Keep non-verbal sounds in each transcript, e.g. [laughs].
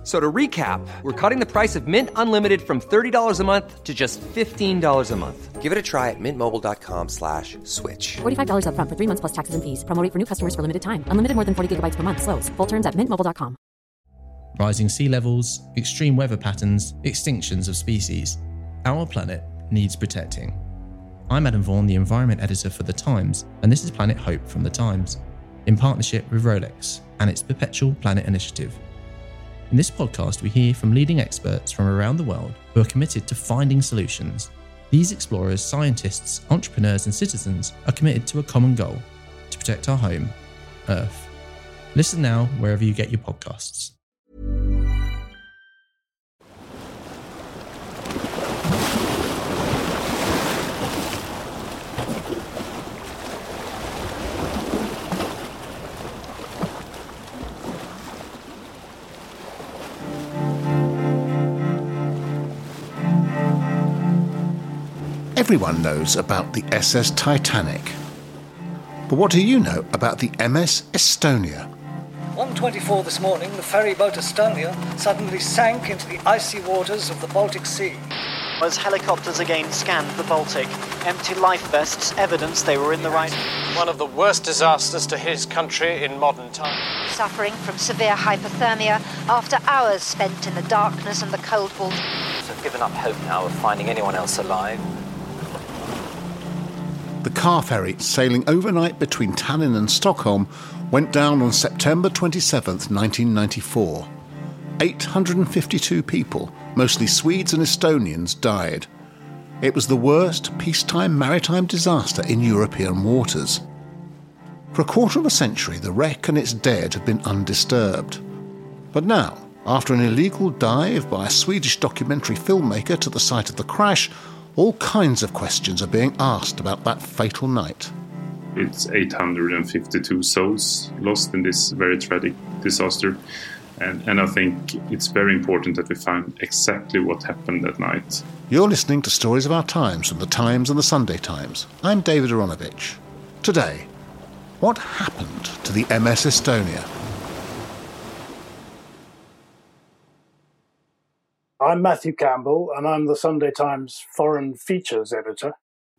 F- So to recap, we're cutting the price of Mint Unlimited from $30 a month to just $15 a month. Give it a try at mintmobile.com slash switch. $45 upfront for three months plus taxes and fees. Promo rate for new customers for limited time. Unlimited more than 40 gigabytes per month. Slows. Full terms at mintmobile.com. rising sea levels, extreme weather patterns, extinctions of species. Our planet needs protecting. I'm Adam Vaughan, the environment editor for The Times, and this is Planet Hope from The Times, in partnership with Rolex and its Perpetual Planet Initiative. In this podcast, we hear from leading experts from around the world who are committed to finding solutions. These explorers, scientists, entrepreneurs, and citizens are committed to a common goal to protect our home, Earth. Listen now wherever you get your podcasts. Everyone knows about the SS Titanic. But what do you know about the MS Estonia? 124 this morning, the ferry boat Estonia suddenly sank into the icy waters of the Baltic Sea. As helicopters again scanned the Baltic, empty life vests evidence they were in the right. One of the worst disasters to his country in modern times. suffering from severe hypothermia after hours spent in the darkness and the cold water. I've given up hope now of finding anyone else alive. The car ferry sailing overnight between Tallinn and Stockholm went down on September 27, 1994. 852 people, mostly Swedes and Estonians, died. It was the worst peacetime maritime disaster in European waters. For a quarter of a century, the wreck and its dead have been undisturbed. But now, after an illegal dive by a Swedish documentary filmmaker to the site of the crash, all kinds of questions are being asked about that fatal night. It's 852 souls lost in this very tragic disaster. And, and I think it's very important that we find exactly what happened that night. You're listening to Stories of Our Times from the Times and the Sunday Times. I'm David Aaronovitch. Today, what happened to the MS Estonia? I'm Matthew Campbell, and I'm the Sunday Times Foreign Features editor.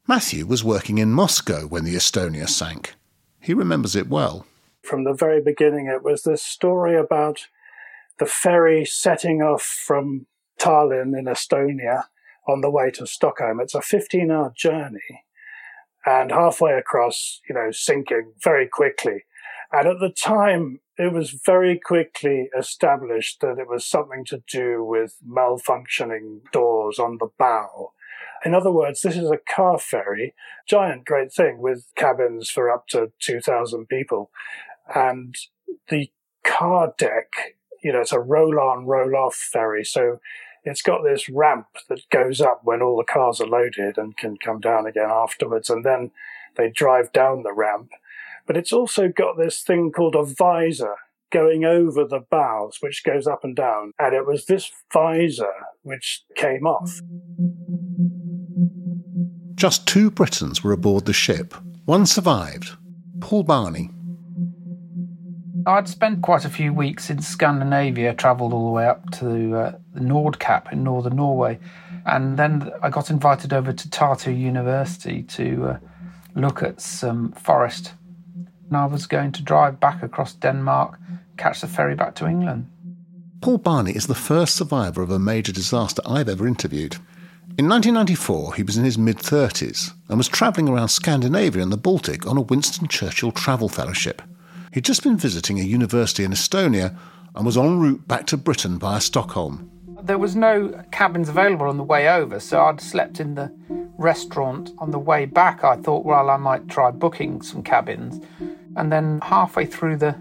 Matthew was working in Moscow when the Estonia sank. He remembers it well. From the very beginning, it was this story about the ferry setting off from Tallinn in Estonia on the way to Stockholm. It's a 15 hour journey, and halfway across, you know, sinking very quickly. And at the time, it was very quickly established that it was something to do with malfunctioning doors on the bow. In other words, this is a car ferry, giant, great thing with cabins for up to 2,000 people. And the car deck, you know, it's a roll on, roll off ferry. So it's got this ramp that goes up when all the cars are loaded and can come down again afterwards. And then they drive down the ramp. But it's also got this thing called a visor going over the bows, which goes up and down. And it was this visor which came off. Just two Britons were aboard the ship. One survived Paul Barney. I'd spent quite a few weeks in Scandinavia, travelled all the way up to uh, the Nordkap in northern Norway, and then I got invited over to Tartu University to uh, look at some forest. And I was going to drive back across Denmark, catch the ferry back to England. Paul Barney is the first survivor of a major disaster I've ever interviewed. In 1994, he was in his mid 30s and was travelling around Scandinavia and the Baltic on a Winston Churchill travel fellowship. He'd just been visiting a university in Estonia and was en route back to Britain via Stockholm. There was no cabins available on the way over, so I'd slept in the restaurant on the way back. I thought, well, I might try booking some cabins. And then halfway through the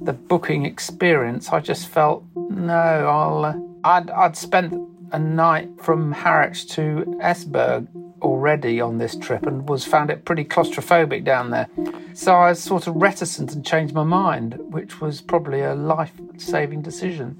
the booking experience, I just felt, no, I'll. Uh, I'd I'd spent a night from Harwich to Esbjerg already on this trip and was found it pretty claustrophobic down there. So I was sort of reticent and changed my mind, which was probably a life saving decision.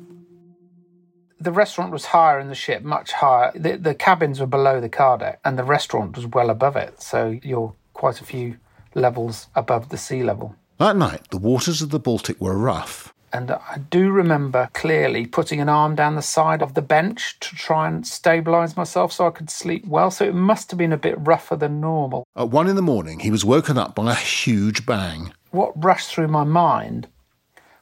The restaurant was higher in the ship, much higher. The, the cabins were below the car deck, and the restaurant was well above it. So you're quite a few levels above the sea level. That night, the waters of the Baltic were rough. And I do remember clearly putting an arm down the side of the bench to try and stabilise myself so I could sleep well. So it must have been a bit rougher than normal. At one in the morning, he was woken up by a huge bang. What rushed through my mind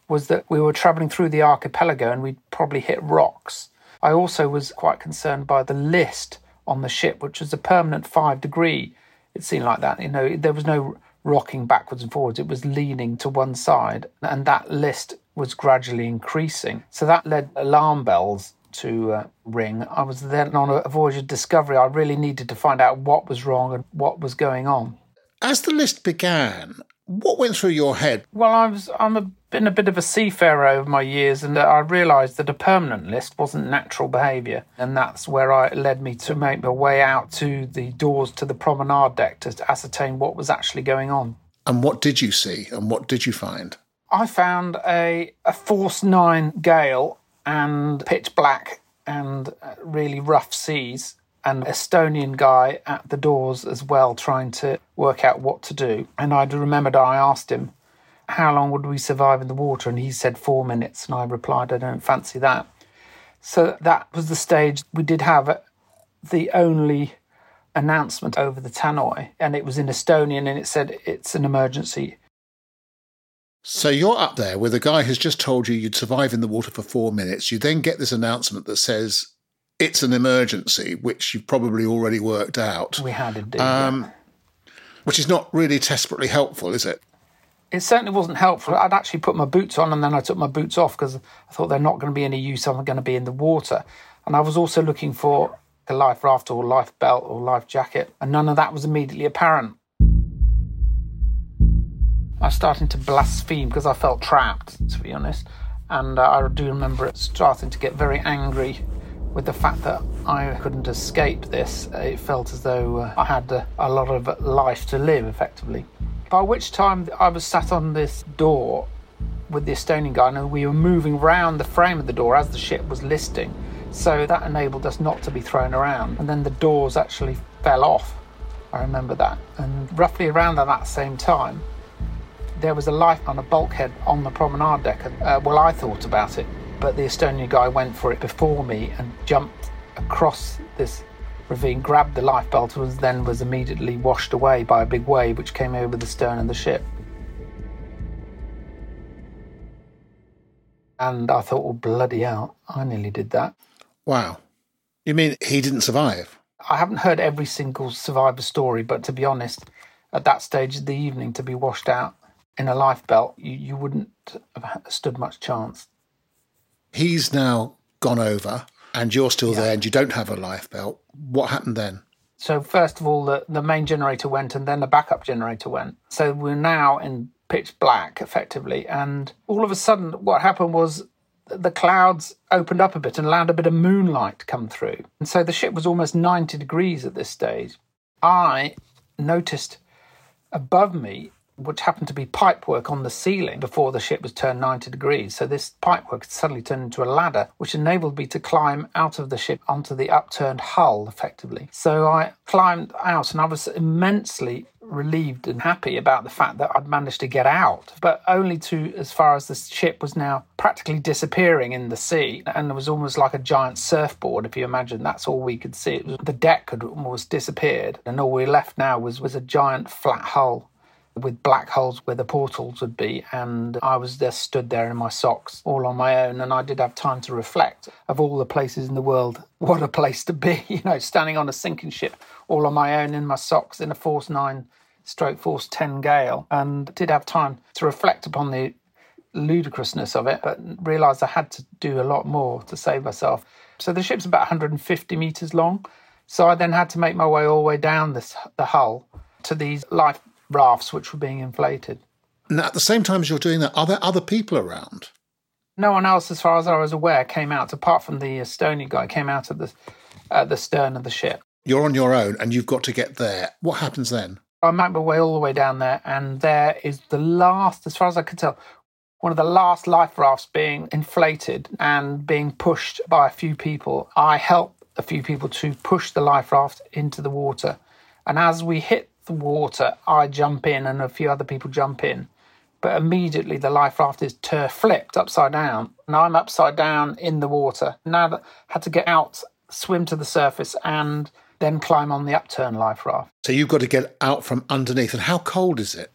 was that we were travelling through the archipelago and we'd probably hit rocks. I also was quite concerned by the list on the ship, which was a permanent five degree. It seemed like that. You know, there was no rocking backwards and forwards. It was leaning to one side, and that list was gradually increasing. So that led alarm bells to uh, ring. I was then on a voyage of discovery. I really needed to find out what was wrong and what was going on. As the list began, what went through your head? Well, I was I'm a, been a bit of a seafarer over my years, and I realised that a permanent list wasn't natural behaviour, and that's where I it led me to make my way out to the doors to the promenade deck to ascertain what was actually going on. And what did you see, and what did you find? I found a a force nine gale and pitch black and uh, really rough seas an Estonian guy at the doors as well, trying to work out what to do. And I remembered I asked him, How long would we survive in the water? And he said four minutes. And I replied, I don't fancy that. So that was the stage we did have uh, the only announcement over the tannoy, and it was in Estonian and it said it's an emergency. So you're up there with a guy who's just told you you'd survive in the water for four minutes. You then get this announcement that says it's an emergency, which you've probably already worked out. We had indeed. Um, yeah. Which is not really desperately helpful, is it? It certainly wasn't helpful. I'd actually put my boots on and then I took my boots off because I thought they're not going to be any use. I'm going to be in the water. And I was also looking for a life raft or life belt or life jacket, and none of that was immediately apparent. I was starting to blaspheme because I felt trapped, to be honest. And uh, I do remember it starting to get very angry with the fact that I couldn't escape this, it felt as though uh, I had a, a lot of life to live, effectively. By which time I was sat on this door with the Estonian guy, and we were moving round the frame of the door as the ship was listing. So that enabled us not to be thrown around. And then the doors actually fell off. I remember that. And roughly around at that same time, there was a light on a bulkhead on the promenade deck. Uh, well, I thought about it but the Estonian guy went for it before me and jumped across this ravine, grabbed the lifebelt, and then was immediately washed away by a big wave which came over the stern of the ship. And I thought, well, bloody hell, I nearly did that. Wow. You mean he didn't survive? I haven't heard every single survivor story, but to be honest, at that stage of the evening, to be washed out in a lifebelt, you, you wouldn't have stood much chance he's now gone over and you're still yeah. there and you don't have a life belt. What happened then? So first of all, the, the main generator went and then the backup generator went. So we're now in pitch black effectively. And all of a sudden, what happened was the clouds opened up a bit and allowed a bit of moonlight to come through. And so the ship was almost 90 degrees at this stage. I noticed above me which happened to be pipework on the ceiling before the ship was turned 90 degrees. So this pipework suddenly turned into a ladder, which enabled me to climb out of the ship onto the upturned hull effectively. So I climbed out and I was immensely relieved and happy about the fact that I'd managed to get out, but only to as far as the ship was now practically disappearing in the sea. And it was almost like a giant surfboard, if you imagine that's all we could see. Was, the deck had almost disappeared, and all we left now was, was a giant flat hull with black holes where the portals would be. And I was just stood there in my socks all on my own. And I did have time to reflect of all the places in the world. [laughs] What a place to be, you know, standing on a sinking ship all on my own in my socks in a Force 9 stroke Force 10 gale. And did have time to reflect upon the ludicrousness of it, but realised I had to do a lot more to save myself. So the ship's about 150 metres long. So I then had to make my way all the way down this, the hull to these life rafts which were being inflated. Now, at the same time as you're doing that, are there other people around? No one else, as far as I was aware, came out, apart from the Estonian guy, came out of the, uh, the stern of the ship. You're on your own and you've got to get there. What happens then? I make my way all the way down there, and there is the last, as far as I could tell, one of the last life rafts being inflated and being pushed by a few people. I help a few people to push the life raft into the water. And as we hit the water, I jump in and a few other people jump in. But immediately the life raft is tur- flipped upside down. And I'm upside down in the water. Now I had to get out, swim to the surface, and then climb on the upturn life raft. So you've got to get out from underneath. And how cold is it?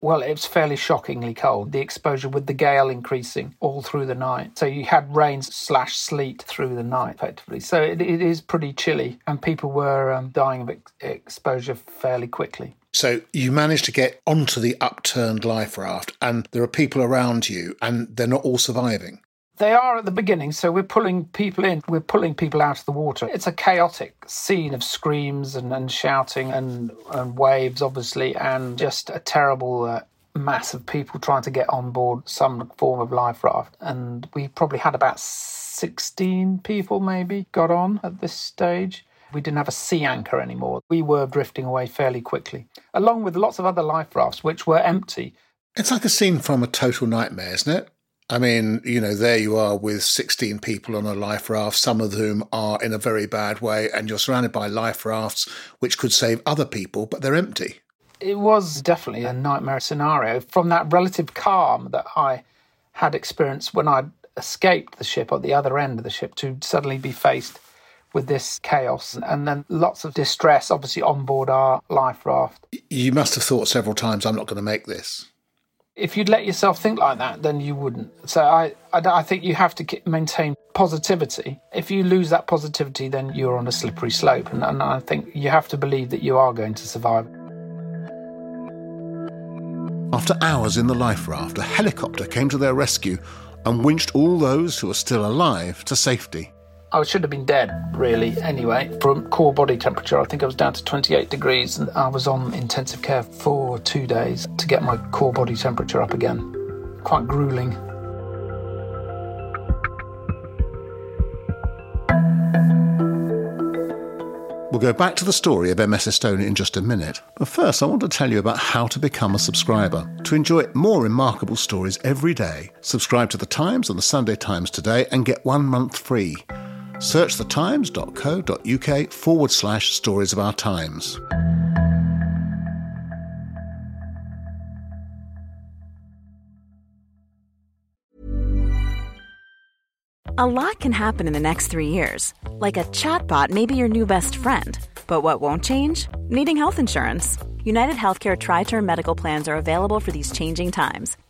Well, it was fairly shockingly cold. The exposure with the gale increasing all through the night. So you had rain slash sleet through the night, effectively. So it, it is pretty chilly, and people were um, dying of ex- exposure fairly quickly. So you managed to get onto the upturned life raft, and there are people around you, and they're not all surviving. They are at the beginning, so we're pulling people in, we're pulling people out of the water. It's a chaotic scene of screams and, and shouting and, and waves, obviously, and just a terrible uh, mass of people trying to get on board some form of life raft. And we probably had about 16 people, maybe, got on at this stage. We didn't have a sea anchor anymore. We were drifting away fairly quickly, along with lots of other life rafts, which were empty. It's like a scene from a total nightmare, isn't it? I mean, you know, there you are with 16 people on a life raft, some of whom are in a very bad way, and you're surrounded by life rafts which could save other people, but they're empty. It was definitely a nightmare scenario. From that relative calm that I had experienced when I escaped the ship at the other end of the ship to suddenly be faced with this chaos and then lots of distress, obviously, on board our life raft. You must have thought several times, I'm not going to make this if you'd let yourself think like that, then you wouldn't. So I, I, I, think you have to maintain positivity. If you lose that positivity, then you're on a slippery slope. And, and I think you have to believe that you are going to survive. After hours in the life raft, a helicopter came to their rescue and winched all those who were still alive to safety. I should have been dead, really, anyway. From core body temperature, I think I was down to 28 degrees, and I was on intensive care for two days to get my core body temperature up again. Quite grueling. We'll go back to the story of MS Estonia in just a minute. But first, I want to tell you about how to become a subscriber. To enjoy more remarkable stories every day, subscribe to The Times and The Sunday Times today and get one month free. Search thetimes.co.uk forward slash stories of our times. A lot can happen in the next three years. Like a chatbot may be your new best friend. But what won't change? Needing health insurance. United Healthcare Tri Term Medical Plans are available for these changing times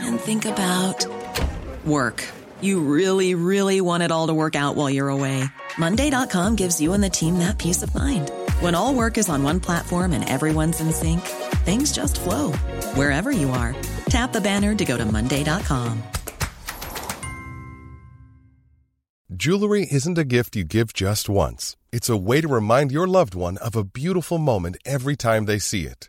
and think about work. You really, really want it all to work out while you're away. Monday.com gives you and the team that peace of mind. When all work is on one platform and everyone's in sync, things just flow wherever you are. Tap the banner to go to Monday.com. Jewelry isn't a gift you give just once, it's a way to remind your loved one of a beautiful moment every time they see it.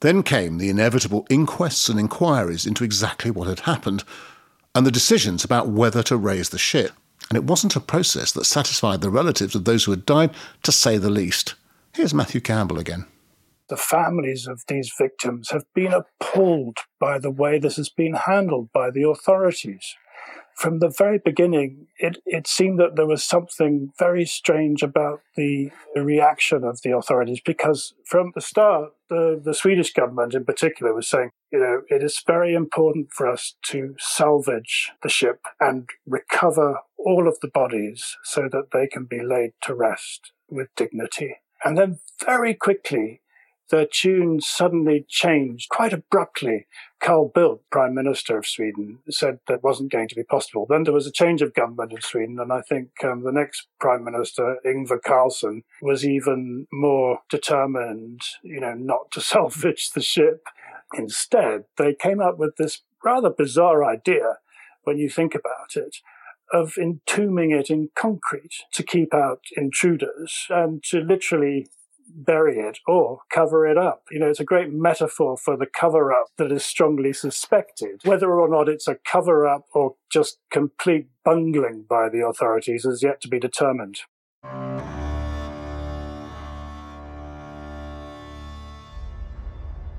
Then came the inevitable inquests and inquiries into exactly what had happened, and the decisions about whether to raise the ship. And it wasn't a process that satisfied the relatives of those who had died, to say the least. Here's Matthew Campbell again. The families of these victims have been appalled by the way this has been handled by the authorities. From the very beginning, it, it seemed that there was something very strange about the, the reaction of the authorities because from the start, the, the Swedish government in particular was saying, you know, it is very important for us to salvage the ship and recover all of the bodies so that they can be laid to rest with dignity. And then very quickly, the tune suddenly changed quite abruptly. Carl Bildt, Prime Minister of Sweden, said that wasn't going to be possible. Then there was a change of government in Sweden, and I think um, the next Prime Minister, Ingvar Carlsson, was even more determined, you know, not to [laughs] salvage the ship. Instead, they came up with this rather bizarre idea when you think about it of entombing it in concrete to keep out intruders and to literally bury it or cover it up. You know, it's a great metaphor for the cover up that is strongly suspected. Whether or not it's a cover up or just complete bungling by the authorities is yet to be determined.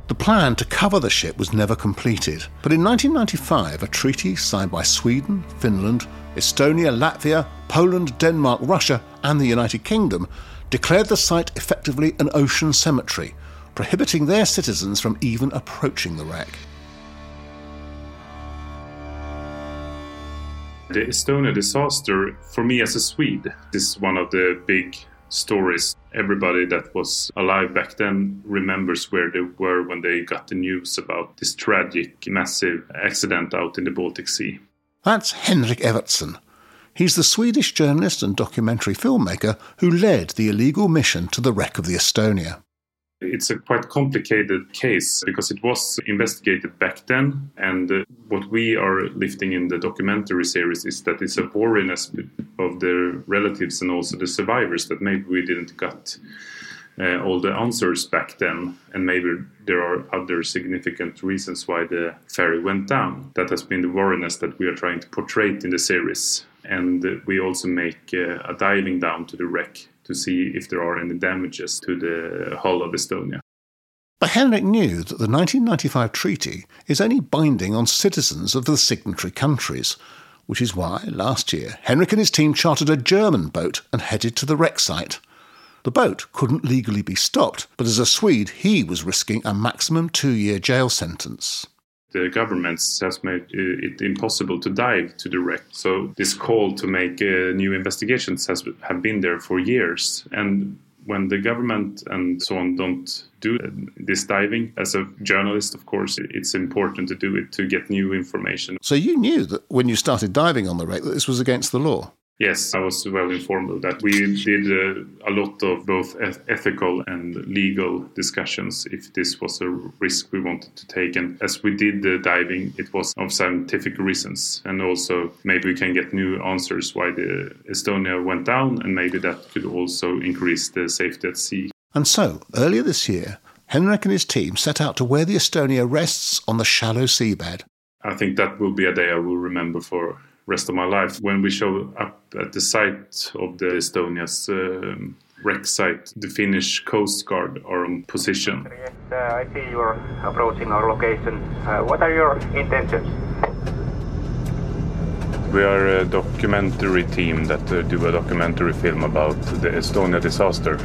The plan to cover the ship was never completed, but in 1995 a treaty signed by Sweden, Finland, Estonia, Latvia, Poland, Denmark, Russia, and the United Kingdom declared the site effectively an ocean cemetery, prohibiting their citizens from even approaching the wreck. The Estonia disaster, for me as a Swede, is one of the big stories. Everybody that was alive back then remembers where they were when they got the news about this tragic, massive accident out in the Baltic Sea. That's Henrik Evertsson, He's the Swedish journalist and documentary filmmaker who led the illegal mission to the wreck of the Estonia. It's a quite complicated case because it was investigated back then, and uh, what we are lifting in the documentary series is that it's a wariness of the relatives and also the survivors that maybe we didn't get uh, all the answers back then, and maybe there are other significant reasons why the ferry went down. That has been the wariness that we are trying to portray in the series and we also make uh, a diving down to the wreck to see if there are any damages to the hull of Estonia. But Henrik knew that the 1995 treaty is only binding on citizens of the signatory countries, which is why, last year, Henrik and his team chartered a German boat and headed to the wreck site. The boat couldn't legally be stopped, but as a Swede, he was risking a maximum two year jail sentence the government has made it impossible to dive to the wreck. So this call to make uh, new investigations has have been there for years. And when the government and so on don't do this diving, as a journalist, of course, it's important to do it to get new information. So you knew that when you started diving on the wreck that this was against the law. Yes, I was well informed of that. We did uh, a lot of both ethical and legal discussions if this was a risk we wanted to take. And as we did the diving, it was of scientific reasons. And also, maybe we can get new answers why the Estonia went down, and maybe that could also increase the safety at sea. And so, earlier this year, Henrik and his team set out to where the Estonia rests on the shallow seabed. I think that will be a day I will remember for rest of my life. When we show up at the site of the Estonia's um, wreck site, the Finnish Coast Guard are on position. Yes, uh, I see you are approaching our location. Uh, what are your intentions? We are a documentary team that uh, do a documentary film about the Estonia disaster.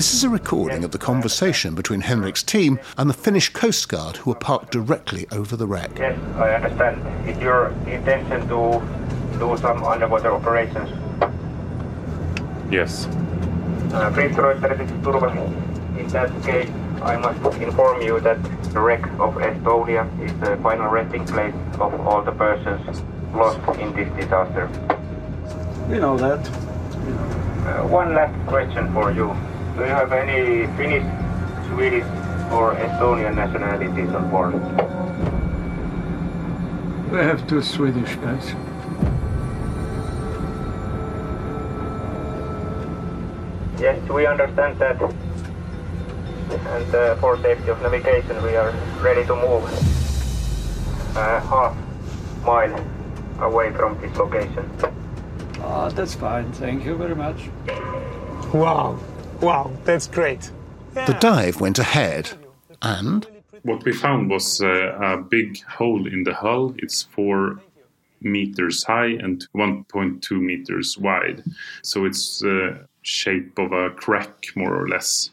This is a recording of the conversation between Henrik's team and the Finnish Coast Guard who were parked directly over the wreck. Yes, I understand. Is your intention to do some underwater operations? Yes. Uh, in that case, I must inform you that the wreck of Estonia is the final resting place of all the persons lost in this disaster. We know that. Uh, one last question for you. Do you have any Finnish, Swedish, or Estonian nationalities on board? We have two Swedish guys. Yes, we understand that. And uh, for safety of navigation, we are ready to move uh, half mile away from this location. Ah, that's fine. Thank you very much. Wow. Wow, that's great. The dive went ahead, and What we found was uh, a big hole in the hull. It's four meters high and 1.2 meters wide. So it's the shape of a crack, more or less.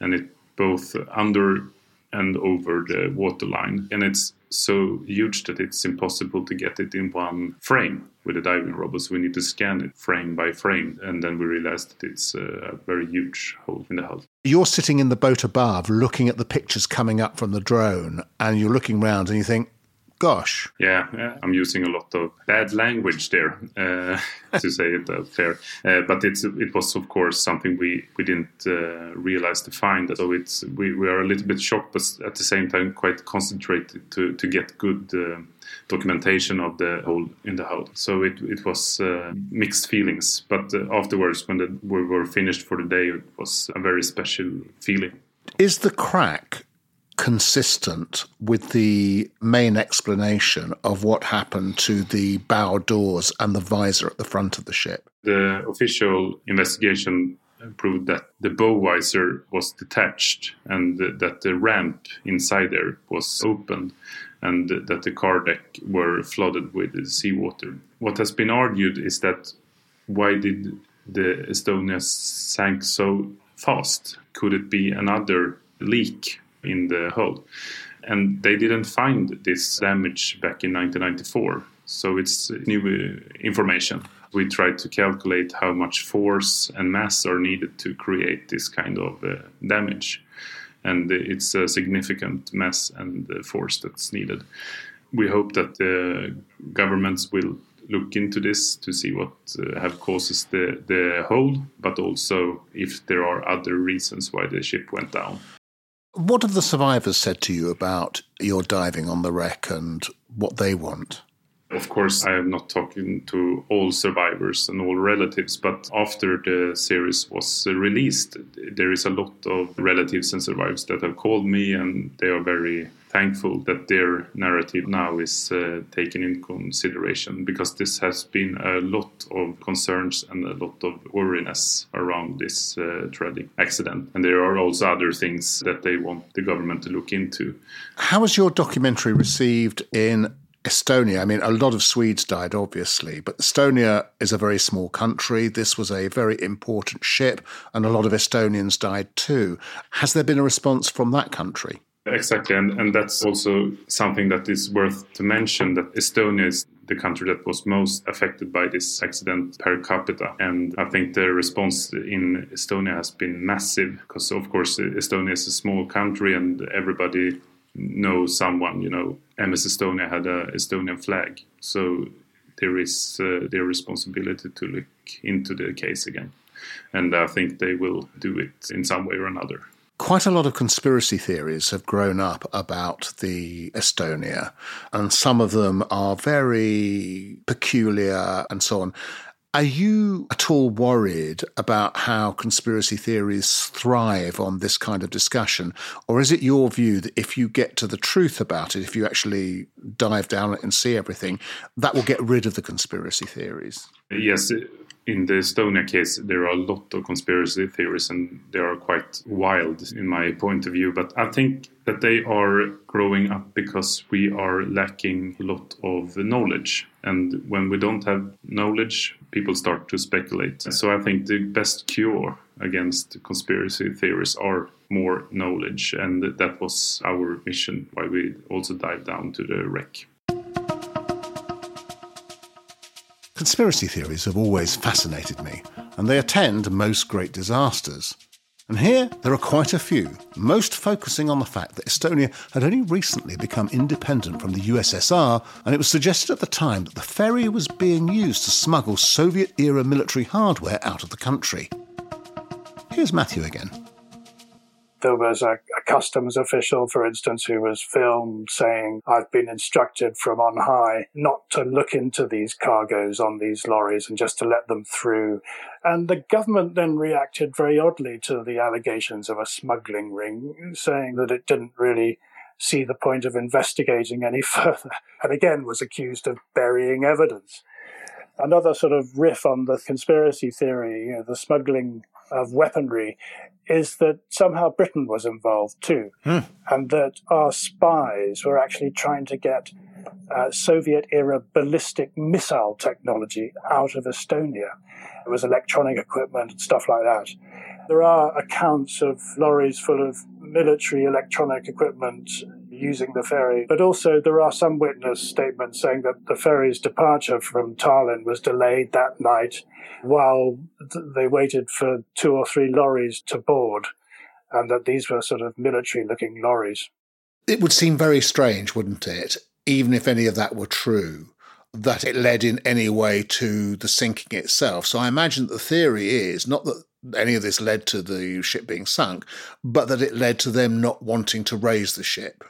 And it both under and over the waterline. And it's so huge that it's impossible to get it in one frame with a diving robot. So we need to scan it frame by frame. And then we realized that it's uh, a very huge hole in the hull. You're sitting in the boat above looking at the pictures coming up from the drone, and you're looking around and you think, gosh. Yeah, yeah, I'm using a lot of bad language there uh, [laughs] to say it uh, fair. Uh, but it's it was of course something we we didn't uh, realize to find. So it's we, we are a little bit shocked, but at the same time quite concentrated to to get good. Uh, documentation of the hole in the hull. So it, it was uh, mixed feelings. But afterwards, when the, we were finished for the day, it was a very special feeling. Is the crack consistent with the main explanation of what happened to the bow doors and the visor at the front of the ship? The official investigation proved that the bow visor was detached and that the ramp inside there was opened and that the car deck were flooded with seawater. What has been argued is that why did the Estonia sank so fast? Could it be another leak in the hull. And they didn't find this damage back in 1994. So it's new uh, information. We tried to calculate how much force and mass are needed to create this kind of uh, damage. And it's a significant mass and uh, force that's needed. We hope that the governments will look into this to see what uh, have causes the, the hole, but also if there are other reasons why the ship went down. What have the survivors said to you about your diving on the wreck and what they want? Of course, I am not talking to all survivors and all relatives, but after the series was released, there is a lot of relatives and survivors that have called me and they are very thankful that their narrative now is uh, taken in consideration because this has been a lot of concerns and a lot of worriness around this uh, tragic accident. And there are also other things that they want the government to look into. How was your documentary received in Estonia, I mean, a lot of Swedes died, obviously, but Estonia is a very small country. This was a very important ship, and a lot of Estonians died too. Has there been a response from that country? Exactly, and, and that's also something that is worth to mention that Estonia is the country that was most affected by this accident per capita. And I think the response in Estonia has been massive because, of course, Estonia is a small country and everybody knows someone. You know, MS Estonia had a Estonian flag. So there is uh, their responsibility to look into the case again. And I think they will do it in some way or another. Quite a lot of conspiracy theories have grown up about the Estonia, and some of them are very peculiar and so on. Are you at all worried about how conspiracy theories thrive on this kind of discussion? Or is it your view that if you get to the truth about it, if you actually dive down and see everything, that will get rid of the conspiracy theories? Yes, in the Estonia case, there are a lot of conspiracy theories and they are quite wild in my point of view. But I think that they are growing up because we are lacking a lot of knowledge. And when we don't have knowledge, people start to speculate. So I think the best cure against conspiracy theories are more knowledge. And that was our mission, why we also dived down to the wreck. Conspiracy theories have always fascinated me, and they attend most great disasters. And here there are quite a few, most focusing on the fact that Estonia had only recently become independent from the USSR, and it was suggested at the time that the ferry was being used to smuggle Soviet era military hardware out of the country. Here's Matthew again. There was a, a, customs official, for instance, who was filmed saying, I've been instructed from on high not to look into these cargoes on these lorries and just to let them through. And the government then reacted very oddly to the allegations of a smuggling ring, saying that it didn't really see the point of investigating any [laughs] further, and again was accused of burying evidence. Another sort of riff on the conspiracy theory, you know, the smuggling of weaponry, is that somehow Britain was involved too, Hmm. and that our spies were actually trying to get uh, Soviet era ballistic missile technology out of Estonia. It was electronic equipment and stuff like that. There are accounts of lorries full of military electronic equipment using the ferry, but also there are some witness statements saying that the ferry's departure from Tallinn was delayed that night while th- they waited for two or three lorries to board, and that these were sort of military looking lorries. It would seem very strange, wouldn't it, even if any of that were true, that it led in any way to the sinking itself. So I imagine the theory is not that any of this led to the ship being sunk, but that it led to them not wanting to raise the ship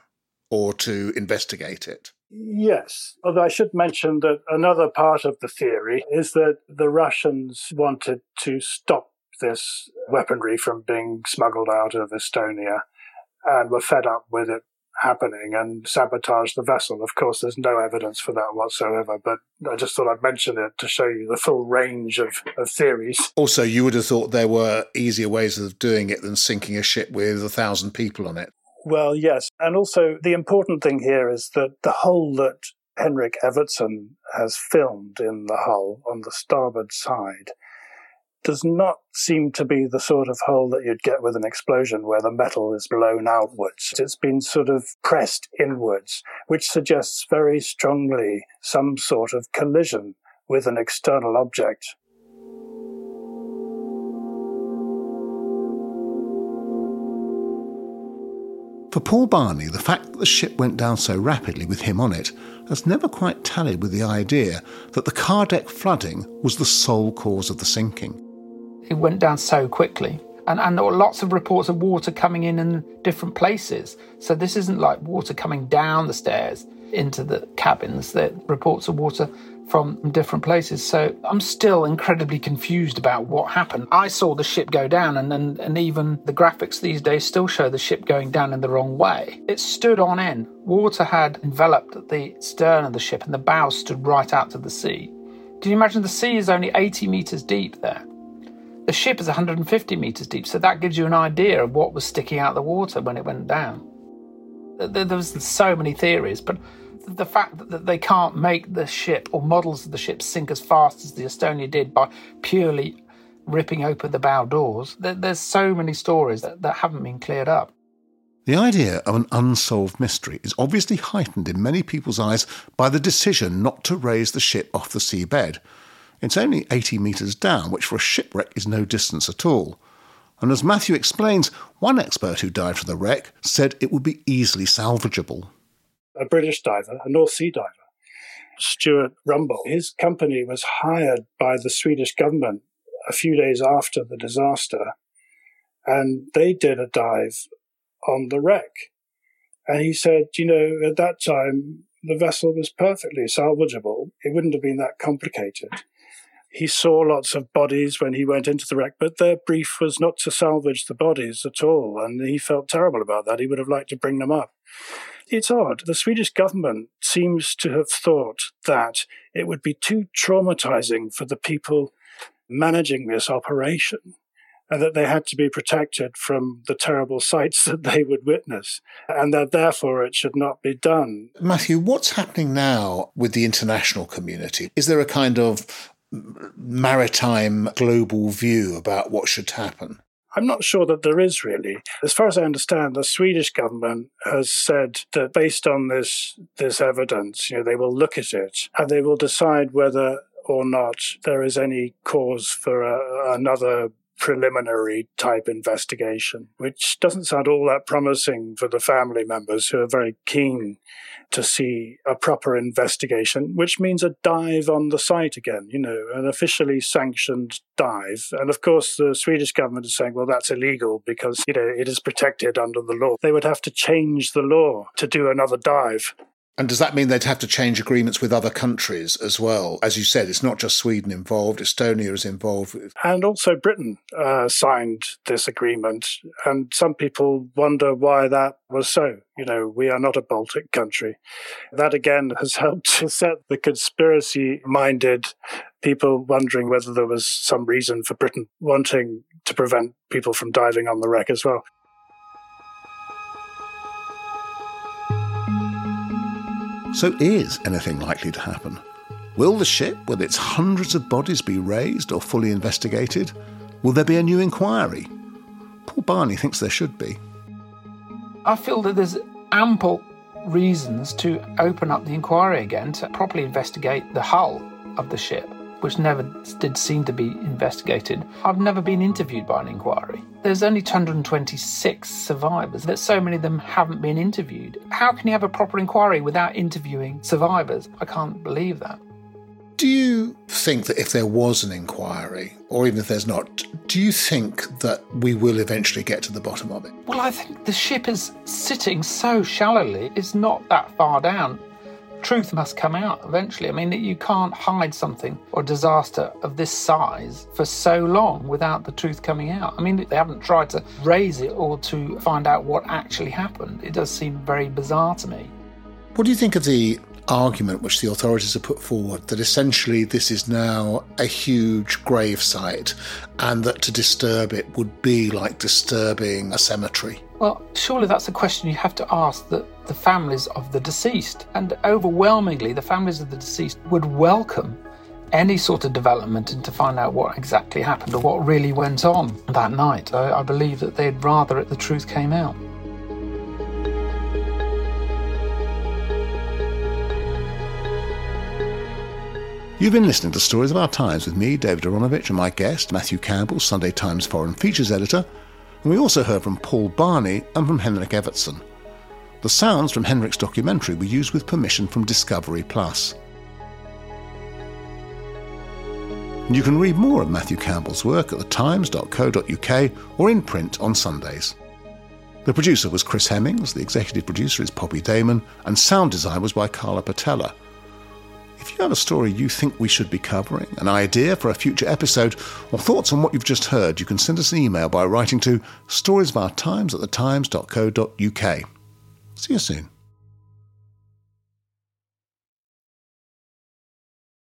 or to investigate it. Yes, although I should mention that another part of the theory is that the Russians wanted to stop this weaponry from being smuggled out of Estonia and were fed up with it happening and sabotaged the vessel. Of course, there's no evidence for that whatsoever, but I just thought I'd mention it to show you the full range of, of theories. Also, you would have thought there were easier ways of doing it than sinking a ship with a thousand people on it. Well, yes. And also, the important thing here is that the hole that Henrik Evertsson has filmed in the hull on the starboard side does not seem to be the sort of hole that you'd get with an explosion where the metal is blown outwards. It's been sort of pressed inwards, which suggests very strongly some sort of collision with an external object. Paul Barney, the fact that the ship went down so rapidly with him on it has never quite tallied with the idea that the car deck flooding was the sole cause of the sinking. It went down so quickly. And, and there were lots of reports of water coming in in different places. So this isn't like water coming down the stairs into the cabins. There reports of water from different places. So I'm still incredibly confused about what happened. I saw the ship go down, and, and, and even the graphics these days still show the ship going down in the wrong way. It stood on end. Water had enveloped the stern of the ship, and the bow stood right out to the sea. Can you imagine the sea is only 80 metres deep there? The ship is 150 metres deep, so that gives you an idea of what was sticking out the water when it went down. There was so many theories, but the fact that they can't make the ship or models of the ship sink as fast as the Estonia did by purely ripping open the bow doors, there's so many stories that, that haven't been cleared up. The idea of an unsolved mystery is obviously heightened in many people's eyes by the decision not to raise the ship off the seabed. It's only 80 metres down, which for a shipwreck is no distance at all. And as Matthew explains, one expert who died from the wreck said it would be easily salvageable. A British diver, a North Sea diver, Stuart Rumble, his company was hired by the Swedish government a few days after the disaster, and they did a dive on the wreck. And he said, you know, at that time, the vessel was perfectly salvageable. It wouldn't have been that complicated. He saw lots of bodies when he went into the wreck, but their brief was not to salvage the bodies at all, and he felt terrible about that. He would have liked to bring them up. It's odd. The Swedish government seems to have thought that it would be too traumatizing for the people managing this operation and that they had to be protected from the terrible sights [laughs] that they would witness, and that therefore it should not be done. Matthew, what's happening now with the international community? Is there a kind of maritime global view about what should happen? I'm not sure that there is really. As far as I understand, the Swedish government has said that based on this this evidence, you know, they will look at it and they will decide whether or not there is any cause for a, another preliminary type investigation, which doesn't sound all that promising for the family members who are very keen to see a proper investigation, which means a dive on the site again, you know, an officially sanctioned dive. And of course, the Swedish government is saying, well, that's illegal because, you know, it is protected under the law. They would have to change the law to do another dive. And does that mean they'd have to change agreements with other countries as well? As you said, it's not just Sweden involved, Estonia is involved. And also Britain uh, signed this agreement. And some people wonder why that was so. You know, we are not a Baltic country. That again has [laughs] helped to set the conspiracy minded people wondering whether there was some reason for Britain wanting to prevent people from diving on the wreck as well. So, is anything likely to happen? Will the ship, with its hundreds of bodies, be raised or fully investigated? Will there be a new inquiry? Paul Barney thinks there should be. I feel that there's ample reasons to open up the inquiry again to properly investigate the hull of the ship which never did seem to be investigated. I've never been interviewed by an inquiry. There's only 226 survivors, that so many of them haven't been interviewed. How can you have a proper inquiry without interviewing survivors? I can't believe that. Do you think that if there was an inquiry, or even if there's not, do you think that we will eventually get to the bottom of it? Well, I think the ship is sitting so shallowly, it's not that far down truth must come out eventually. I mean, you can't hide something or disaster of this size for so long without the truth coming out. I mean, they haven't tried to raise it or to find out what actually happened. It does seem very bizarre to me. What do you think of the argument which the authorities have put forward that essentially this is now a huge grave site and that to disturb it would be like disturbing a cemetery? Well, surely that's a question you have to ask the, families of the deceased. And overwhelmingly, the families of the deceased would welcome any sort of development and to find out what exactly happened or what really went on that night. I, I believe that they'd rather the truth came out. You've been listening to Stories of Our Times with me, David Aaronovitch, and my guest, Matthew Campbell, Sunday Times Foreign Features Editor. And we also heard from Paul Barney and from Henrik Evertsson. The sounds from Henrik's documentary were used with permission from Discovery Plus. You can read more of Matthew Campbell's work at thetimes.co.uk or in print on Sundays. The producer was Chris Hemmings, the executive producer is Poppy Damon, and sound design was by Carla Patella. If you have a story you think we should be covering, an idea for a future episode, or thoughts on what you've just heard, you can send us an email by writing to storiesofourtimes at thetimes.co.uk. See you soon.